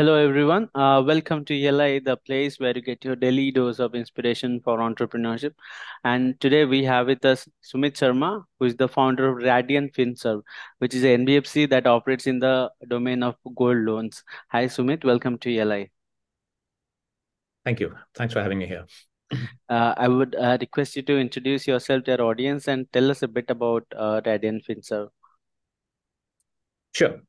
Hello, everyone. Uh, welcome to ELI, the place where you get your daily dose of inspiration for entrepreneurship. And today we have with us Sumit Sharma, who is the founder of Radian Finserv, which is an NBFC that operates in the domain of gold loans. Hi, Sumit. Welcome to ELI. Thank you. Thanks for having me here. Uh, I would uh, request you to introduce yourself to our audience and tell us a bit about uh, Radian Finserv. Sure.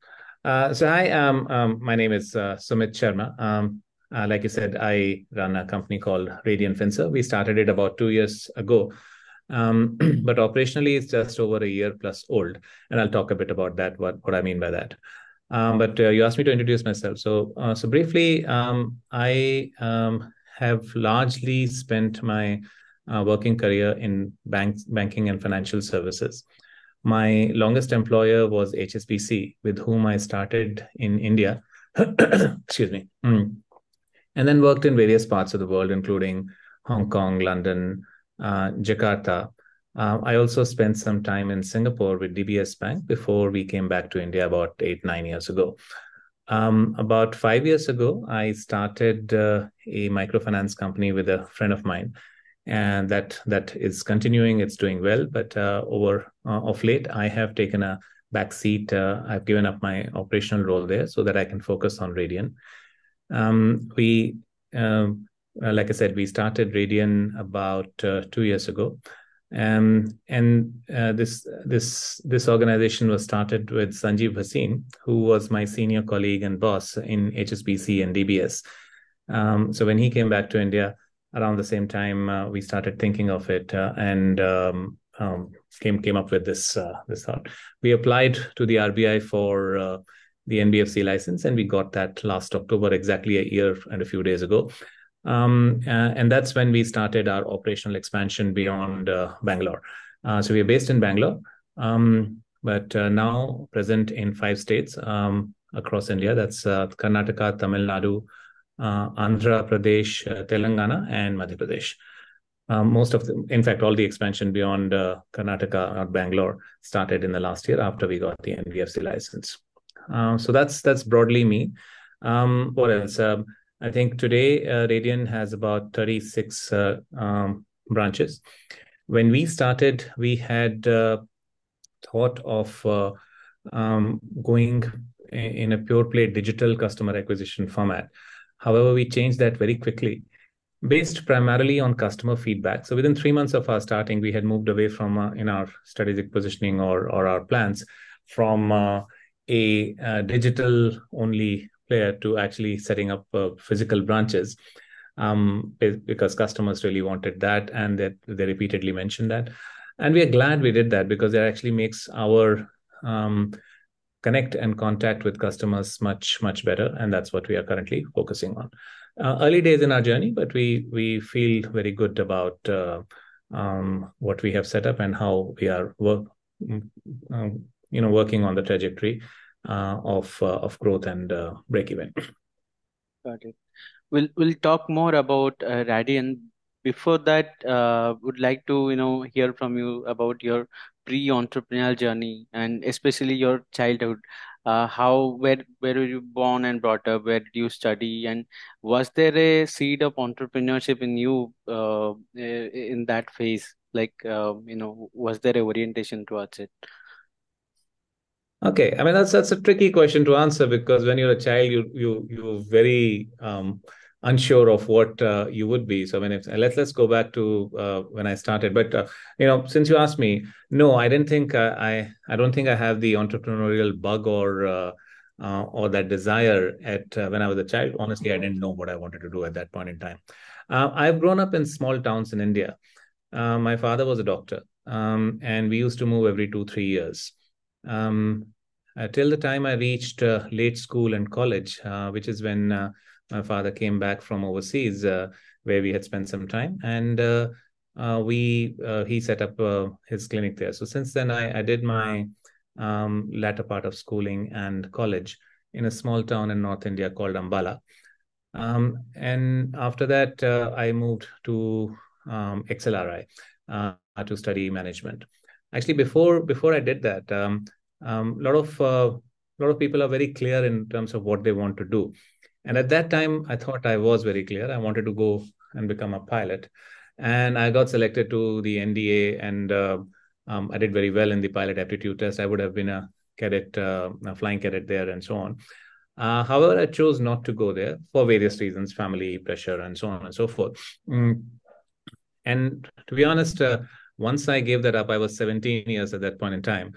Uh, so hi, um, um, my name is uh, Sumit Sharma. Um, uh, like you said, I run a company called Radian Finserv. We started it about two years ago, um, but operationally it's just over a year plus old, and I'll talk a bit about that. What what I mean by that. Um, but uh, you asked me to introduce myself. So uh, so briefly, um, I have largely spent my uh, working career in banks, banking and financial services. My longest employer was HSBC, with whom I started in India. Excuse me. Mm. And then worked in various parts of the world, including Hong Kong, London, uh, Jakarta. Uh, I also spent some time in Singapore with DBS Bank before we came back to India about eight, nine years ago. Um, about five years ago, I started uh, a microfinance company with a friend of mine and that that is continuing. It's doing well, but uh, over uh, of late, I have taken a back seat. Uh, I've given up my operational role there so that I can focus on Radian. Um, we, um, like I said, we started Radian about uh, two years ago. Um, and uh, this this this organization was started with Sanjeev Bhasin, who was my senior colleague and boss in HSBC and DBS. Um, so when he came back to India, around the same time uh, we started thinking of it uh, and um, um, came came up with this uh, this thought. We applied to the RBI for uh, the NBFC license, and we got that last October, exactly a year and a few days ago. Um, uh, and that's when we started our operational expansion beyond uh, Bangalore. so we are based in Bangalore, um, but now present in five states um, across India. That's Karnataka, Tamil Nadu, Andhra Pradesh, uh, Telangana, and Madhya Pradesh. Um, most of the, in fact, all the expansion beyond uh, Karnataka or Bangalore started in the last year after we got the NBFC license. Um, so that's that's broadly me. Um, what else? Um, I think today uh, Radian has about 36 uh, um, branches. When we started, we had uh, thought of um, going in a pure play digital customer acquisition format. However, we changed that very quickly based primarily on customer feedback. So within three months of our starting, we had moved away from uh, in our strategic positioning or or our plans from uh, a, a digital only player to actually setting up uh, physical branches um, because customers really wanted that and that they repeatedly mentioned that. And we are glad we did that because it actually makes our um, connect and contact with customers much much better and that's what we are currently focusing on. Uh, early days in our journey but we we feel very good about uh, um, what we have set up and how we are work um, you know working on the trajectory uh, of uh, of growth and uh, break even. Got it. We'll we'll talk more about uh, Radian before that uh, would like to you know hear from you about your pre-entrepreneurial journey and especially your childhood. Uh, how where where were you born and brought up? Where did you study? And was there a seed of entrepreneurship in you uh, in that phase? Like uh, you know was there a orientation towards it? Okay i mean that's that's a tricky question to answer because when you're a child you you you very um unsure of what uh, you would be. So when if let's let's go back to uh, when I started. But uh, you know, since you asked me, no, I didn't think uh, I I don't think I have the entrepreneurial bug or uh, uh, or that desire at when I was a child. Honestly, I didn't know what I wanted to do at that point in time. I've grown up in small towns in India. my father was a doctor, um, and we used to move every two three years. Um, till the time I reached late school and college, which is when my father came back from overseas uh, where we had spent some time and uh, uh, we he set up his clinic there. So since then i, I did my um, latter part of schooling and college in a small town in north india called ambala. Um, and after that i moved to um, xlri to study management. Actually before before i did that um, a um, lot of a uh, lot of people are very clear in terms of what they want to do And at that time, I thought I was very clear. I wanted to go and become a pilot. And I got selected to the NDA, and uh, um, I did very well in the pilot aptitude test. I would have been a cadet, uh, a flying cadet there, and so on. Uh, however, I chose not to go there for various reasons, family pressure, and so on and so forth. Mm. And to be honest, uh, once I gave that up, I was 17 years at that point in time.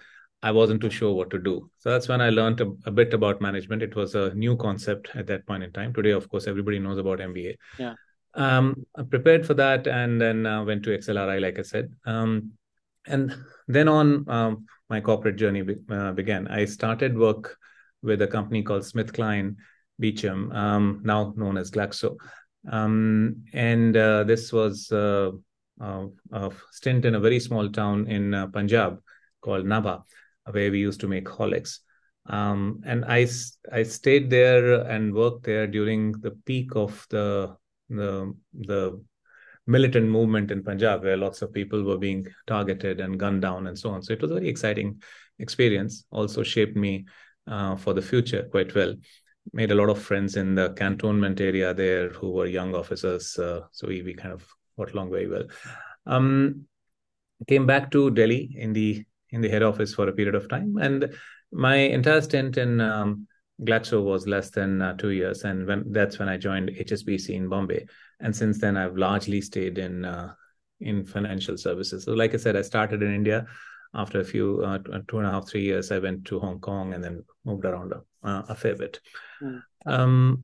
I wasn't too sure what to do. So that's when I learned a, a, bit about management. It was a new concept at that point in time. Today, of course, everybody knows about MBA. Yeah. Um, I prepared for that and then uh, went to XLRI, like I said. Um, and then on, um, my corporate journey be, uh, began. I started work with a company called SmithKline Beecham, um, now known as Glaxo. Um, and uh, this was uh, uh, a stint in a very small town in uh, Punjab called Nabha, where we used to make Horlicks. Um, and I, I stayed there and worked there during the peak of the, the, the militant movement in Punjab, where lots of people were being targeted and gunned down and so on. So it was a very exciting experience. Also shaped me uh, for the future quite well. Made a lot of friends in the cantonment area there who were young officers. Uh, so we, we kind of got along very well. Um, came back to Delhi in the in the head office for a period of time, and my entire stint in um, Glaxo was less than uh, two years, and when that's when I joined HSBC in Bombay, and since then I've largely stayed in uh, in financial services. So, like I said, I started in India. After a few uh, two and a half three years, I went to Hong Kong and then moved around a, uh, a fair bit. Mm. Um,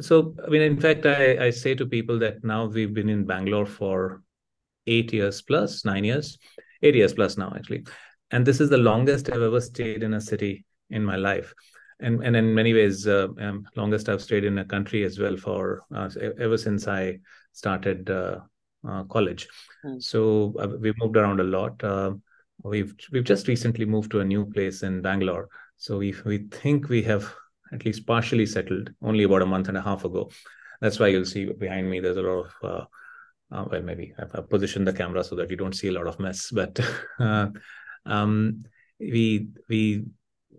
so, I mean, in fact, I, I say to people that now we've been in Bangalore for eight years plus, nine years, eight years plus now actually, and this is the longest I've ever stayed in a city in my life and and in many ways, uh, um, longest I've stayed in a country as well for uh, ever since I started uh, uh college. Mm. So uh, we've moved around a lot. Uh, we've we've just recently moved to a new place in Bangalore. So we we think we have at least partially settled only about a month and a half ago. That's why you'll see behind me there's a lot of uh, well, maybe I've, I've, positioned the camera so that you don't see a lot of mess. But uh, um, we we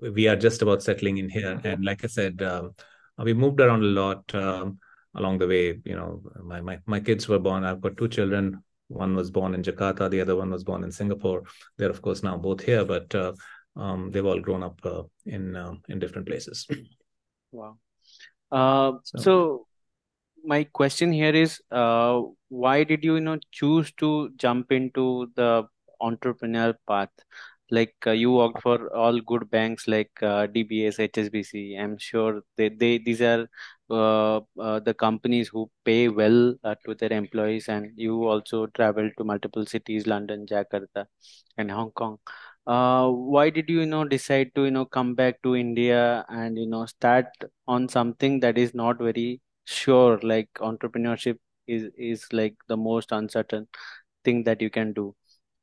we are just about settling in here. And like I said, um, we moved around a lot um, along the way. You know, my, my my kids were born. I've got two children. One was born in Jakarta. The other one was born in Singapore. They're of course now both here, but uh, um, they've all grown up uh, in uh, in different places. Wow. Uh, so, so, my question here is, uh, why did you, you know choose to jump into the entrepreneurial path? like uh, you worked for all good banks like uh, DBS, HSBC. I'm sure they, they these are uh, uh, the companies who pay well uh, to their employees, and you also traveled to multiple cities, London, Jakarta, and Hong Kong. Uh, why did you, you know decide to you know come back to India and you know start on something that is not very sure? Like entrepreneurship is is like the most uncertain thing that you can do.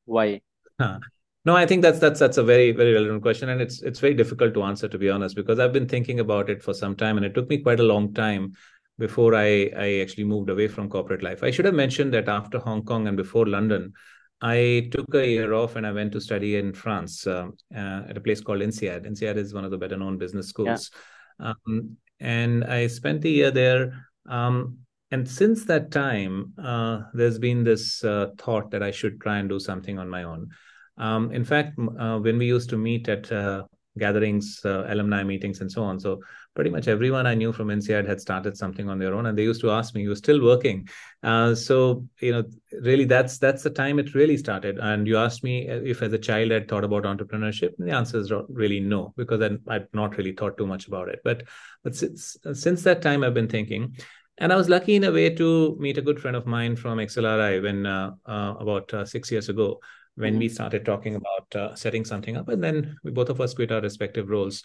Why? Huh. No, I think that's that's that's a very very relevant question, and it's it's very difficult to answer to be honest because I've been thinking about it for some time, and it took me quite a long time before I I actually moved away from corporate life. I should have mentioned that after Hong Kong and before London, I took a year off and I went to study in France uh, uh, at a place called INSEAD. INSEAD is one of the better known business schools, yeah. um, and I spent the year there. Um, and since that time, uh, there's been this uh, thought that I should try and do something on my own. Um, in fact, uh, when we used to meet at uh, gatherings, uh, alumni meetings, and so on, so pretty much everyone I knew from INSEAD had started something on their own, and they used to ask me, "You're still working?" Uh, so you know, really, that's that's the time it really started. And you asked me if, as a child, I'd thought about entrepreneurship, and the answer is really no, because I, I'd not really thought too much about it. But but since since that time, I've been thinking. And I was lucky in a way to meet a good friend of mine from XLRI when uh, uh, about uh, six years ago, when mm-hmm. we started talking about uh, setting something up. And then we both of us quit our respective roles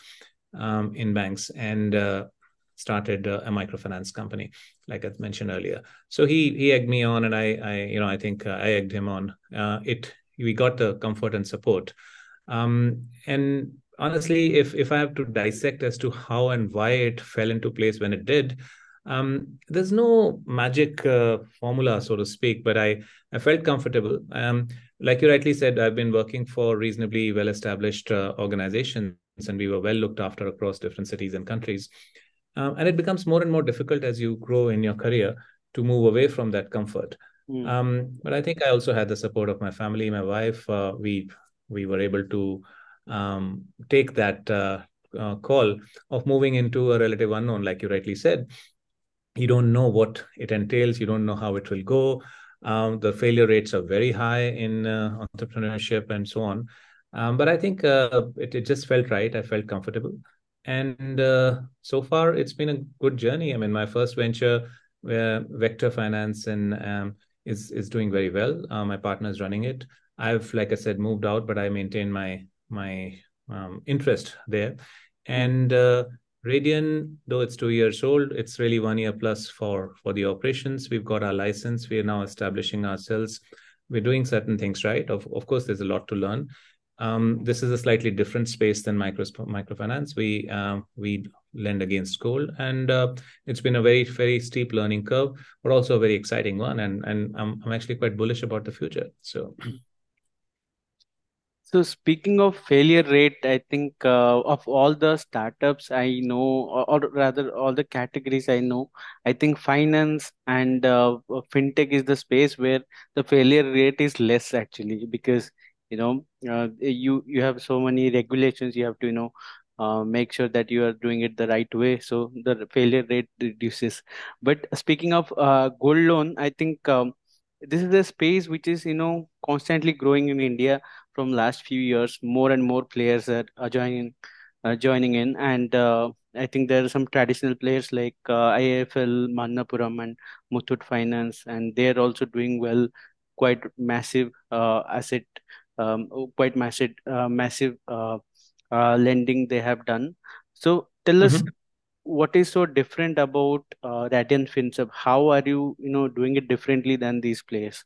um, in banks and uh, started uh, a microfinance company, like I mentioned earlier. So he he egged me on, and I, I you know I think uh, I egged him on. Uh, it we got the comfort and support. Um, and honestly, if if I have to dissect as to how and why it fell into place when it did, um, there's no magic uh, formula, so to speak, but I, I felt comfortable. Um, like you rightly said, I've been working for reasonably well established uh, organizations, and we were well looked after across different cities and countries. um, and it becomes more and more difficult as you grow in your career to move away from that comfort. Mm. Um, but I think I also had the support of my family, my wife. Uh, we we were able to um, take that uh, uh, call of moving into a relative unknown, like you rightly said. You don't know what it entails. You don't know how it will go. Um, the failure rates are very high in uh, entrepreneurship and so on. Um, but I think uh, it, it just felt right. I felt comfortable. And uh, so far, it's been a good journey. I mean, my first venture, Vector Finance, and um, is is doing very well. Uh, my partner is running it. I've, like I said, moved out, but I maintain my my um, interest there. And uh, Radian, though it's two years old, it's really one year plus for for the operations. We've got our license. We are now establishing ourselves. We're doing certain things right. Of of course, there's a lot to learn. Um, this is a slightly different space than micro microfinance. We uh, we lend against gold, and uh, it's been a very very steep learning curve, but also a very exciting one. And and I'm I'm actually quite bullish about the future. So. So speaking of failure rate, I think uh, of all the startups I know, or, or, rather all the categories I know, I think finance and uh, fintech is the space where the failure rate is less actually because you know uh, you you have so many regulations you have to you know uh, make sure that you are doing it the right way so the failure rate reduces. But speaking of uh, gold loan i think um, this is a space which is you know constantly growing in india from last few years more and more players are, are joining uh, joining in and uh, i think there are some traditional players like uh, manappuram and muthoot finance and they are also doing well quite massive uh, asset um, quite massive uh, massive uh, uh, lending they have done. So tell us mm-hmm. what is so different about uh, Radian FinServ? How are you you know doing it differently than these players?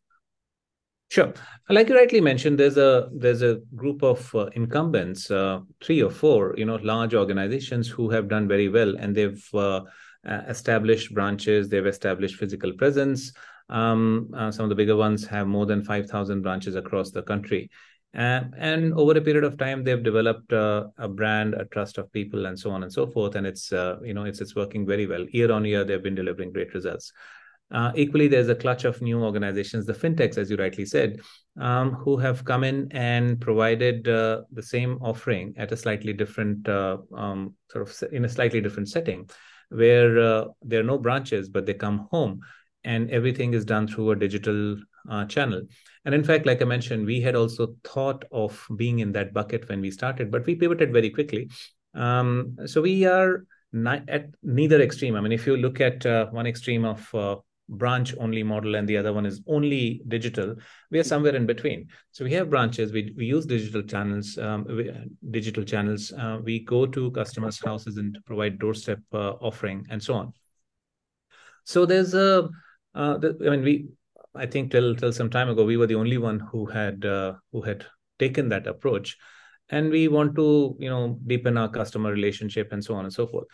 Sure. Like you rightly mentioned, there's a there's a group of uh, incumbents, uh, three or four, you know, large organizations who have done very well, and they've uh, established branches, they've established physical presence, um, uh, some of the bigger ones have more than 5,000 branches across the country. And over a period of time, they've developed uh, a brand, a trust of people, and so on and so forth. And it's uh, you know it's it's working very well. Year on year, they've been delivering great results. Uh, equally, there's a clutch of new organizations, the fintechs, as you rightly said, um, who have come in and provided uh, the same offering at a slightly different uh, um, sort of in a slightly different setting, where there are no branches, but they come home and everything is done through a digital uh, channel. And in fact, like I mentioned, we had also thought of being in that bucket when we started, but we pivoted very quickly. Um, so we are at neither extreme. I mean, if you look at uh, one extreme of uh, branch only model and the other one is only digital. We are somewhere in between. So we have branches. We, we use digital channels um, we, digital channels. Uh, we go to customers houses and provide doorstep uh, offering and so on. So there's a uh, I mean, we I think till till some time ago we were the only one who had uh, who had taken that approach, and we want to you know deepen our customer relationship and so on and so forth.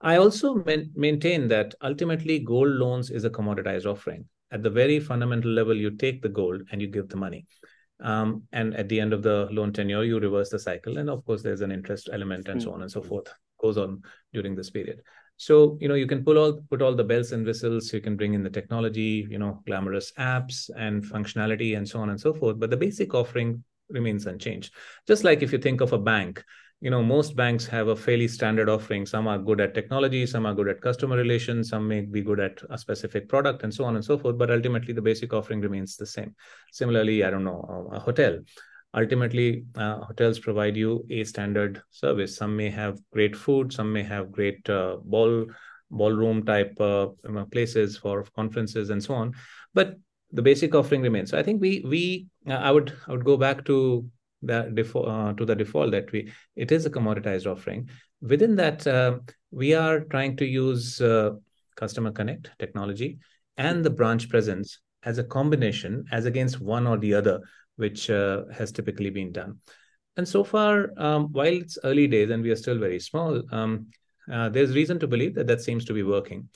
I also man- maintain that ultimately gold loans is a commoditized offering. At the very fundamental level, you take the gold and you give the money. Um, and at the end of the loan tenure, you reverse the cycle. And of course, there's an interest element and mm-hmm. so on and so forth goes on during this period. So, you know, you can pull all put all the bells and whistles, you can bring in the technology, you know, glamorous apps and functionality and so on and so forth. But the basic offering remains unchanged. Just like if you think of a bank, you know, most banks have a fairly standard offering. Some are good at technology, some are good at customer relations, some may be good at a specific product, and so on and so forth. But ultimately, the basic offering remains the same. Similarly, I don't know, a hotel ultimately uh, hotels provide you a standard service some may have great food some may have great uh, ball ballroom type uh, places for conferences and so on but the basic offering remains so i think we we uh, i would i would go back to the default uh, to the default that we it is a commoditized offering within that uh, we are trying to use customer connect technology and the branch presence as a combination as against one or the other which uh, has typically been done. And so far, um, while it's early days and we are still very small, um, uh, there's reason to believe that that seems to be working.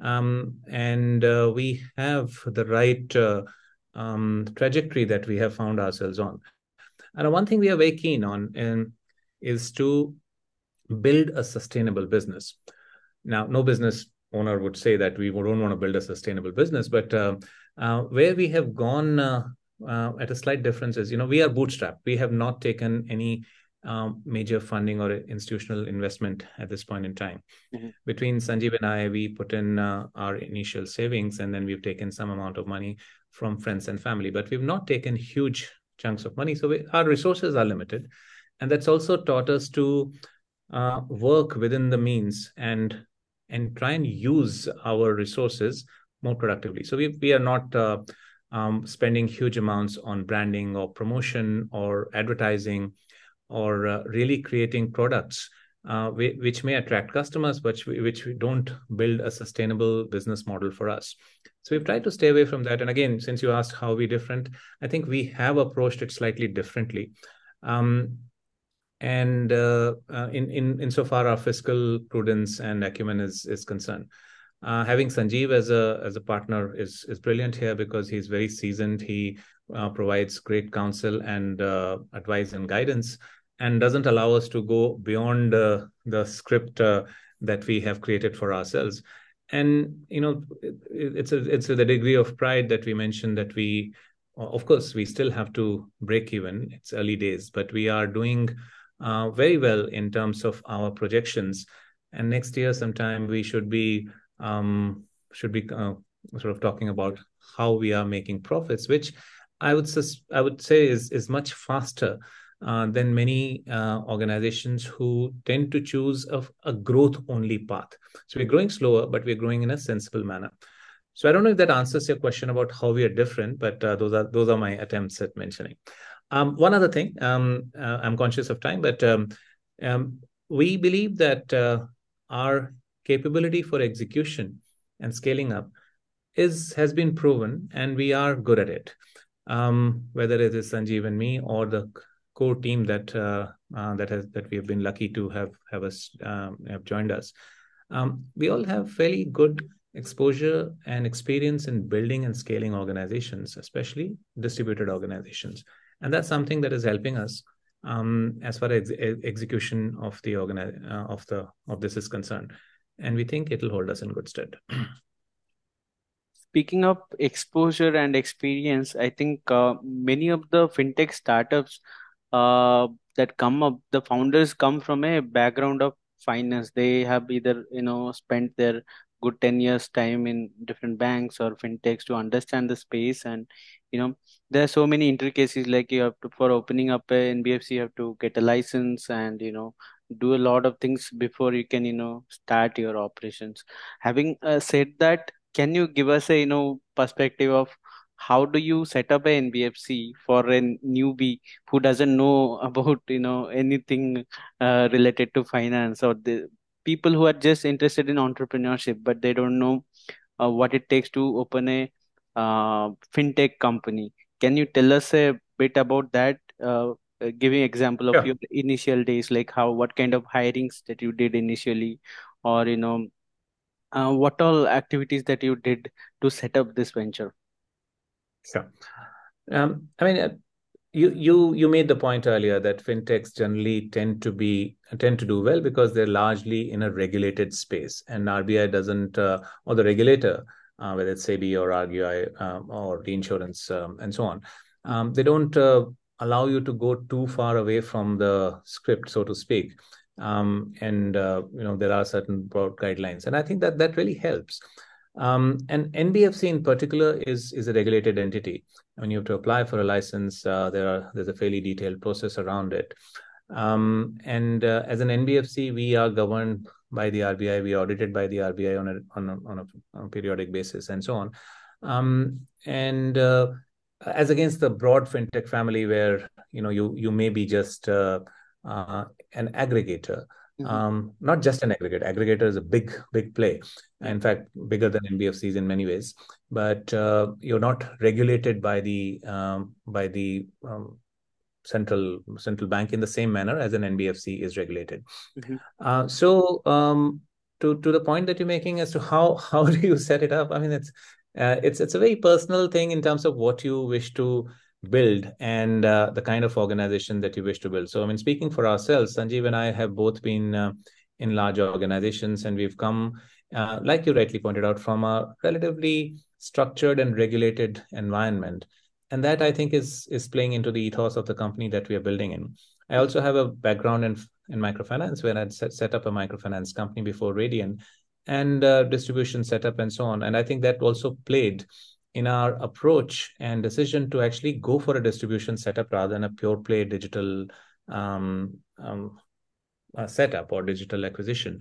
Um, and uh, we have the right uh, um, trajectory that we have found ourselves on. And one thing we are very keen on is to build a sustainable business. Now, no business owner would say that we don't want to build a sustainable business, but uh, uh, where we have gone uh, uh, at a slight difference is, you know, we are bootstrapped. We have not taken any um, major funding or institutional investment at this point in time. Mm-hmm. Between Sanjeev and I, we put in uh, our initial savings and then we've taken some amount of money from friends and family, but we've not taken huge chunks of money. So we, our resources are limited. And that's also taught us to uh, work within the means and and try and use our resources more productively. So we, we are not uh, um, spending huge amounts on branding or promotion or advertising or uh, really creating products uh, which may attract customers, but which we don't build a sustainable business model for us. So we've tried to stay away from that. And again, since you asked how we different, I think we have approached it slightly differently. Um, and uh, uh, in in insofar our fiscal prudence and acumen is is concerned. Uh, having Sanjeev as a as a partner is is brilliant here because he's very seasoned. He uh, provides great counsel and uh, advice and guidance, and doesn't allow us to go beyond uh, the script that we have created for ourselves. And you know, it, it's a it's a, the degree of pride that we mentioned that we, of course, we still have to break even. It's early days, but we are doing uh, very well in terms of our projections. And next year, sometime we should be um, should be uh, sort of talking about how we are making profits, which I would sus- I would say is is much faster uh, than many uh, organizations who tend to choose a, a growth only path. So we're growing slower, but we're growing in a sensible manner. So I don't know if that answers your question about how we are different, but uh, those are those are my attempts at mentioning. Um, one other thing, um, uh, I'm conscious of time, but um, um we believe that uh, our capability for execution and scaling up is has been proven, and we are good at it. Um, whether it is Sanjeev and me or the core team that uh, uh, that has that we have been lucky to have have us um, have joined us, we all have fairly good exposure and experience in building and scaling organizations, especially distributed organizations. And that's something that is helping us um, as far as ex- execution of the organi- uh, of the of this is concerned. And we think it'll hold us in good stead. Speaking of exposure and experience i think uh, many of the fintech startups uh, that come up the founders come from a background of finance. They have either you know spent their good 10 years time in different banks or fintechs to understand the space. And you know there are so many intricacies like you have to for opening up a nbfc you have to get a license and you know do a lot of things before you can you know start your operations. Having uh, said that can you give us a you know perspective of how do you set up a nbfc for a newbie who doesn't know about you know anything uh, related to finance or the people who are just interested in entrepreneurship but they don't know uh, what it takes to open a uh, fintech company. Can you tell us a bit about that? Uh, uh, giving example of yeah. your initial days, like how what kind of hirings that you did initially, or you know, uh, what all activities that you did to set up this venture. Sure. Um, I mean, uh, you you you made the point earlier that fintechs generally tend to be tend to do well because they're largely in a regulated space, and RBI doesn't, uh, or the regulator uh, whether it's SEBI or RBI um, or the insurance um, and so on. Um, they don't uh, allow you to go too far away from the script, so to speak. Um, and uh, you know there are certain broad guidelines, and I think that that really helps. Um, and NBFC in particular is is a regulated entity. When you have to apply for a license, uh, there are there's a fairly detailed process around it. Um, and uh, as an NBFC, we are governed by the RBI. We are audited by the RBI on a on a, on a, on a periodic basis, and so on. Um, and uh, as against the broad fintech family, where you know you you may be just uh, uh, an aggregator, mm-hmm. um, not just an aggregator. Aggregator is a big big play. In fact, bigger than NBFCs in many ways. But uh, you're not regulated by the um, by the um, central central bank in the same manner as an NBFC is regulated. Mm-hmm. Uh, so um, to to the point that you're making as to how how do you set it up? I mean, it's uh, it's it's a very personal thing in terms of what you wish to build and uh, the kind of organization that you wish to build. So I mean, speaking for ourselves, Sanjeev and I have both been uh, in large organizations, and we've come, uh, like you rightly pointed out, from a relatively structured and regulated environment, and that I think is is playing into the ethos of the company that we are building in. I also have a background in in microfinance where I'd set, set up a microfinance company before Radian, and uh, distribution setup and so on, and I think that also played in our approach and decision to actually go for a distribution setup rather than a pure play digital um, um, uh, setup or digital acquisition.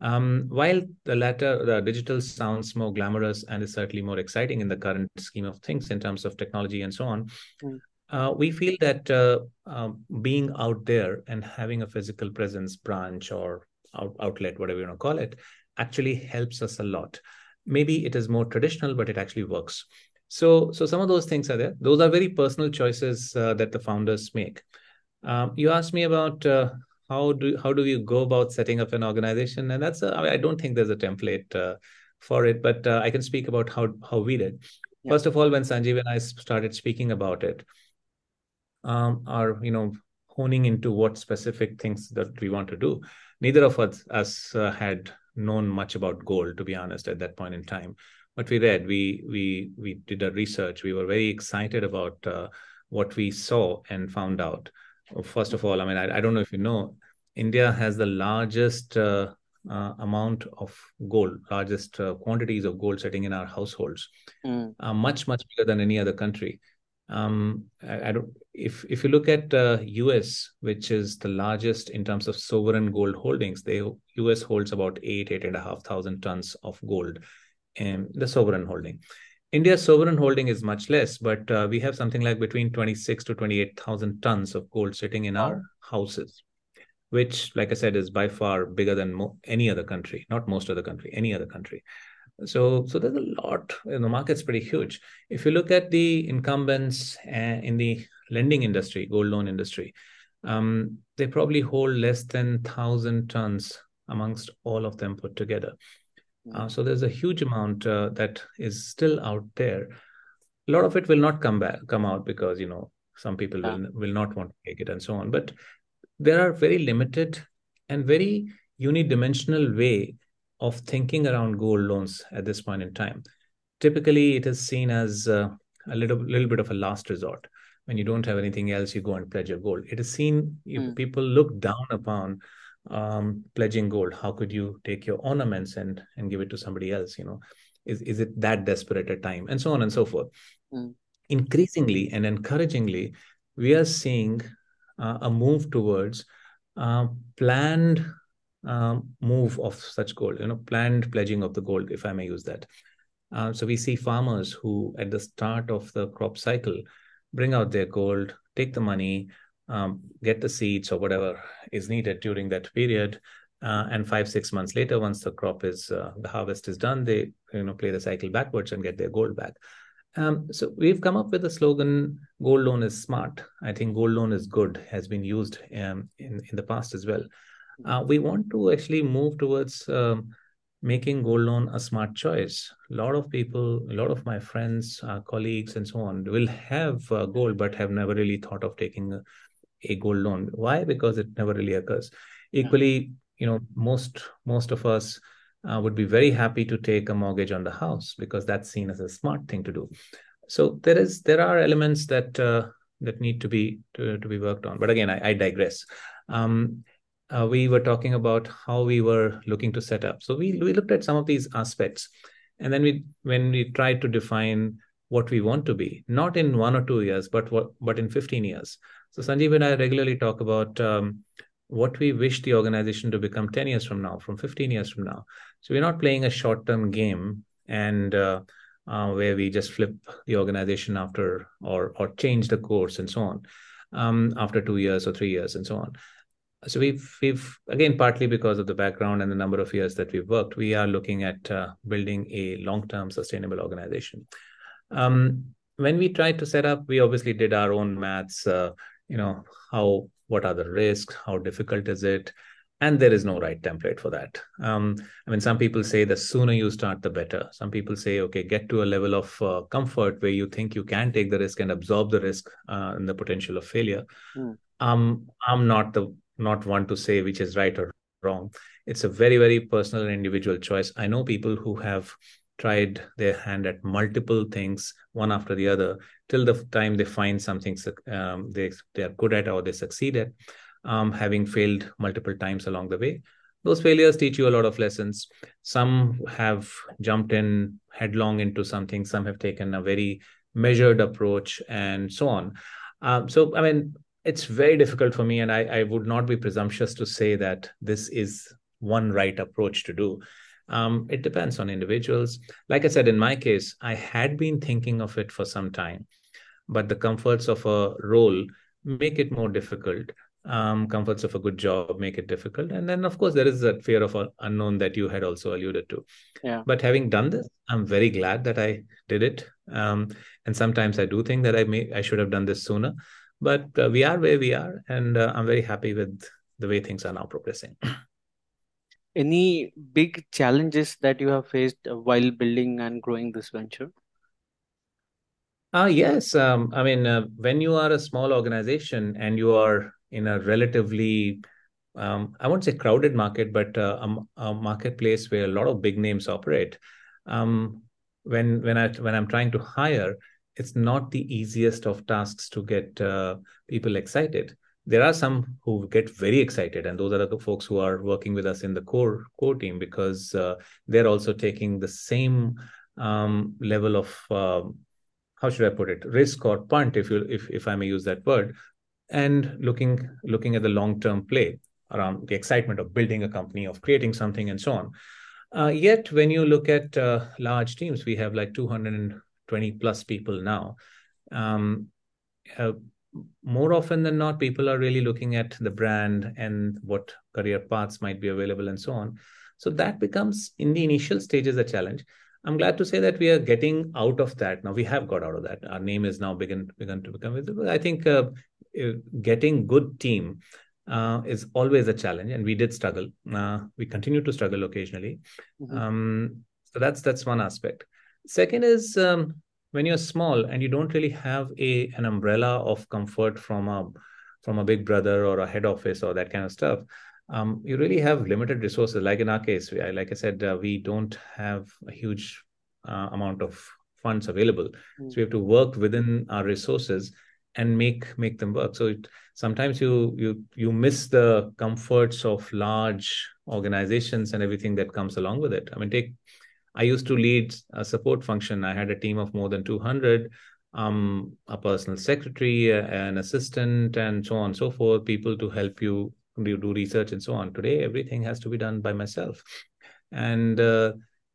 Um, while the latter, the digital sounds more glamorous and is certainly more exciting in the current scheme of things in terms of technology and so on, mm. uh, we feel that uh, um, being out there and having a physical presence, branch or out- outlet, whatever you want to call it, actually helps us a lot maybe it is more traditional but it actually works. So so some of those things are there. Those are very personal choices uh, that the founders make. Um, you asked me about uh, how do how do you go about setting up an organization? And that's a, I don't think there's a template uh, for it but uh, i can speak about how how we did. Yeah. first of all when sanjeev and i started speaking about it um, are you know honing into what specific things that we want to do neither of us, us uh, had known much about gold, to be honest, at that point in time. But we read, we we we did a research. We were very excited about uh, what we saw and found out. First of all, I mean, I, I don't know if you know, India has the largest uh, uh, amount of gold, largest uh, quantities of gold sitting in our households, mm. much much bigger than any other country. Um, I, I, don't. If if you look at uh, U.S., which is the largest in terms of sovereign gold holdings, they U.S. holds about eight eight and a half thousand tons of gold, in the sovereign holding. India's sovereign holding is much less, but uh, we have something like between twenty six to twenty eight thousand tons of gold sitting in our houses, which, like I said, is by far bigger than mo- any other country. Not most of the country, any other country. So, so there's a lot. You know, the market's pretty huge. If you look at the incumbents uh, in the lending industry, gold loan industry, um, they probably hold less than thousand tons amongst all of them put together. Hmm. Uh, so there's a huge amount uh, that is still out there. A lot of it will not come back, come out because you know some people yeah. will will not want to take it and so on. But there are very limited and very unidimensional way of thinking around gold loans at this point in time. Typically, it is seen as uh, a little little bit of a last resort. When you don't have anything else, you go and pledge your gold. It is seen mm. people look down upon um, pledging gold. How could you take your ornaments and and give it to somebody else? You know, is is it that desperate a time, and so on and so forth. Mm. Increasingly and encouragingly, we are seeing uh, a move towards uh, planned um, move of such gold, you know, planned pledging of the gold, if I may use that. Uh, so we see farmers who, at the start of the crop cycle, bring out their gold, take the money, um, get the seeds or whatever is needed during that period, uh, and five six months later, once the crop is uh, the harvest is done, they you know play the cycle backwards and get their gold back. Um, so we've come up with a slogan: "Gold loan is smart." I think gold loan is good has been used um, in in the past as well uh, we want to actually move towards um, making gold loan a smart choice. A lot of people, a lot of my friends, uh, colleagues, and so on will have uh, gold but have never really thought of taking a, a, gold loan. Why? Because it never really occurs. Equally, you know, most most of us uh, would be very happy to take a mortgage on the house because that's seen as a smart thing to do. So there is there are elements that uh, that need to be to, to be worked on. But again, I, I digress. Um, uh, we were talking about how we were looking to set up. So we we looked at some of these aspects, and then we when we tried to define what we want to be, not in one or two years, but what but in fifteen years. So Sanjeev and I regularly talk about um, what we wish the organization to become ten years from now, from fifteen years from now. So we're not playing a short term game and. Uh, uh, where we just flip the organization after or or change the course and so on um, after two years or three years and so on so we've we've again partly because of the background and the number of years that we've worked we are looking at uh, building a long-term sustainable organization. Um, when we tried to set up we obviously did our own maths uh, you know how what are the risks how difficult is it? And there is no right template for that. Um, i mean some people say the sooner you start the better. Some people say okay get to a level of uh, comfort where you think you can take the risk and absorb the risk uh, and the potential of failure. Mm. um, i'm not the not one to say which is right or wrong. it's a very very personal and individual choice. I know people who have tried their hand at multiple things one after the other till the time they find something um, they, they are good at or they succeed at um, having failed multiple times along the way. Those failures teach you a lot of lessons. Some have jumped in headlong into something. Some have taken a very measured approach and so on. Um, so i mean it's very difficult for me and I, I would not be presumptuous to say that this is one right approach to do. Um, it depends on individuals. Like i said in my case i had been thinking of it for some time but the comforts of a role make it more difficult. Um, comforts of a good job make it difficult. And then of course there is that fear of unknown that you had also alluded to. Yeah. But having done this i'm very glad that i did it. Um, and sometimes i do think that i may i should have done this sooner but uh, we are where we are and uh, i'm very happy with the way things are now progressing any big challenges that you have faced while building and growing this venture uh, yes um, i mean uh, when you are a small organization and you are in a relatively um, I won't say crowded market, but uh, a, a, marketplace where a lot of big names operate. Um, when when I when I'm trying to hire, it's not the easiest of tasks to get uh, people excited. There are some who get very excited, and those are the folks who are working with us in the core core team because uh, they're also taking the same um, level of um, how should I put it risk or punt, if you if if I may use that word, and looking looking at the long term play around the excitement of building a company, of creating something, and so on. Uh, yet, when you look at uh, large teams, we have like 220 plus people now. Um, uh, more often than not, people are really looking at the brand and what career paths might be available and so on. So that becomes in the initial stages a challenge. I'm glad to say that we are getting out of that now. We have got out of that. Our name is now begun begun to become visible. I think uh, uh, getting good team uh, is always a challenge, and we did struggle. Uh, we continue to struggle occasionally. Mm-hmm. Um, so that's that's one aspect. Second is um, when you're small and you don't really have a an umbrella of comfort from a from a big brother or a head office or that kind of stuff. Um, you really have limited resources. Like in our case, we, like I said, uh, we don't have a huge uh, amount of funds available, mm-hmm. so we have to work within our resources and make make them work so it, sometimes you you you miss the comforts of large organizations and everything that comes along with it i mean take i used to lead a support function. I had a team of more than 200 um, a personal secretary an assistant and so on and so forth people to help you do, do research and so on. Today everything has to be done by myself. And uh,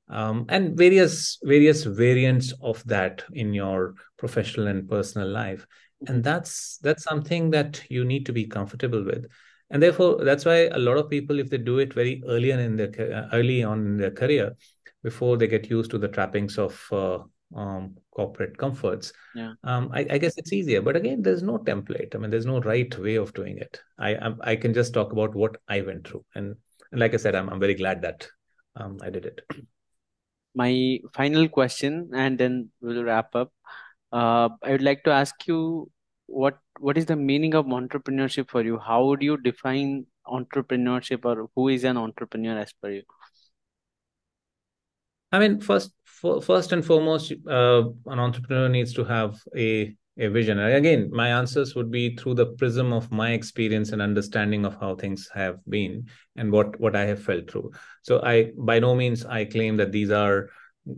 um, and various various variants of that in your professional and personal life. And that's that's something that you need to be comfortable with. And therefore that's why a lot of people if they do it very early in their early on in their career before they get used to the trappings of uh, um, corporate comforts. Yeah. Um, I, I, guess it's easier but again there's no template. I mean there's no right way of doing it. I i, I can just talk about what i went through. And, and like i said i'm, I'm very glad that um, i did it. My final question and then we'll wrap up. Uh, I would like to ask you what what is the meaning of entrepreneurship for you? How would you define entrepreneurship, or who is an entrepreneur as per you? I mean, first first and foremost, uh, an entrepreneur needs to have a a vision. Again, my answers would be through the prism of my experience and understanding of how things have been and what what I have felt through. So I by no means I claim that these are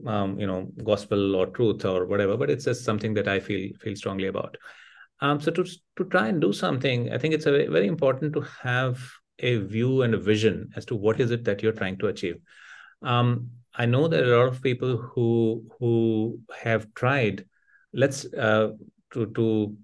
um, you know gospel or truth or whatever but it's just something that i feel feel strongly about um, so to to try and do something i think it's a very, very important to have a view and a vision as to what is it that you're trying to achieve um, i know there are a lot of people who who have tried let's uh, to to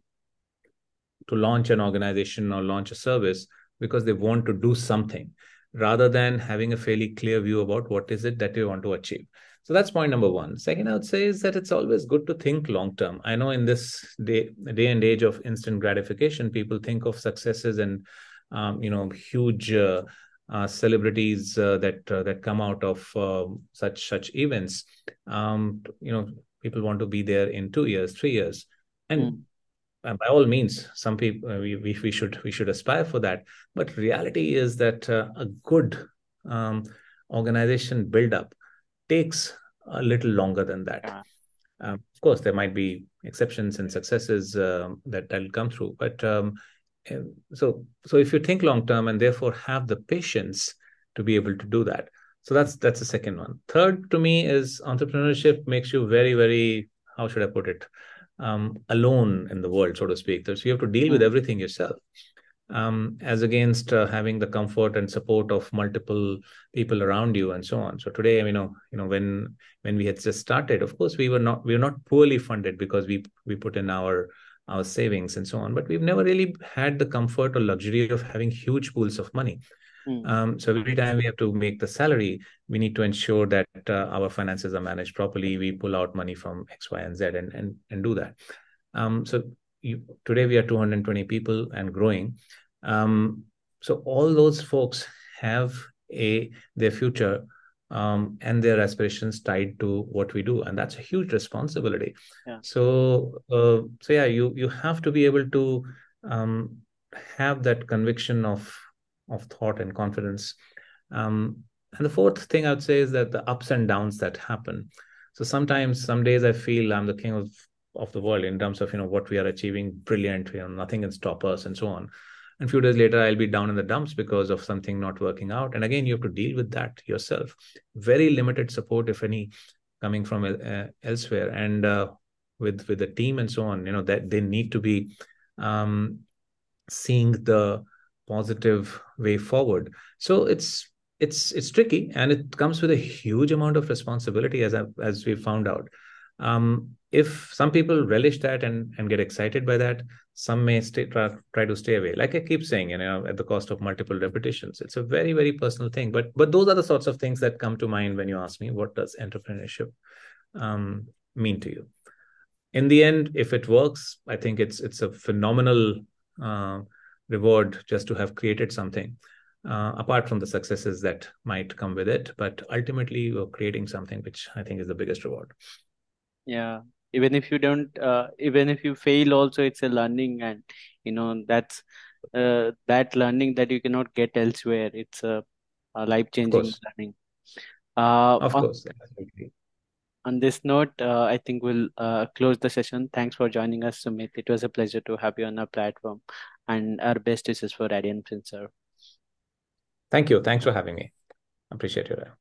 to launch an organization or launch a service because they want to do something rather than having a fairly clear view about what is it that they want to achieve so that's point number one. Second, I would say is that it's always good to think long term. I know in this day, day and age of instant gratification, people think of successes and um, you know huge uh, uh, celebrities uh, that uh, that come out of um, such such events. Um, you know, people want to be there in two years, three years, and mm by all means some people uh, we, we, we should we should aspire for that but reality is that uh, a good um, organization build up takes a little longer than that. Yeah. Um, of course, there might be exceptions and successes um, that that'll come through, but um, so so if you think long term and therefore have the patience to be able to do that, so that's that's the second one. Third, to me, is entrepreneurship makes you very very how should I put it um, alone in the world, so to speak. So you have to deal with hmm. everything yourself um, as against uh, having the comfort and support of multiple people around you and so on so today you know you know when when we had just started of course we were not we were not poorly funded because we we put in our our savings and so on but we've never really had the comfort or luxury of having huge pools of money mm. um, so every time we have to make the salary we need to ensure that uh, our finances are managed properly we pull out money from x y and z and and, and do that um, so you, today we are 220 people and growing. Um, so all those folks have a their future um, and their aspirations tied to what we do, and that's a huge responsibility. Yeah. So, uh, so yeah, you you have to be able to um, have that conviction of of thought and confidence. Um, and the fourth thing I would say is that the ups and downs that happen. So sometimes, some days I feel I'm the king of of the world in terms of you know what we are achieving brilliant you know nothing can stop us and so on and a few days later i'll be down in the dumps because of something not working out. And again you have to deal with that yourself. Very limited support if any coming from uh, elsewhere. And uh, with with the team and so on you know that they need to be um, seeing the positive way forward. So it's it's it's tricky and it comes with a huge amount of responsibility as I, as we found out um, if some people relish that and, and get excited by that, some may stay, try, try to stay away. Like I keep saying, you know, at the cost of multiple repetitions, it's a very, very personal thing. But but those are the sorts of things that come to mind when you ask me, what does entrepreneurship um, mean to you? In the end, if it works, I think it's it's a phenomenal uh, reward just to have created something. Uh, apart from the successes that might come with it, but ultimately you're creating something which I think is the biggest reward. Yeah, even if you don't uh, even if you fail also it's a learning and you know that's uh, that learning that you cannot get elsewhere. It's a, a life changing learning. Uh, of on, course absolutely. on this note uh, i think we'll uh, close the session. Thanks for joining us Sumit. It was a pleasure to have you on our platform. And our best wishes for Radian Finserv thank you. Thanks for having me. Appreciate your time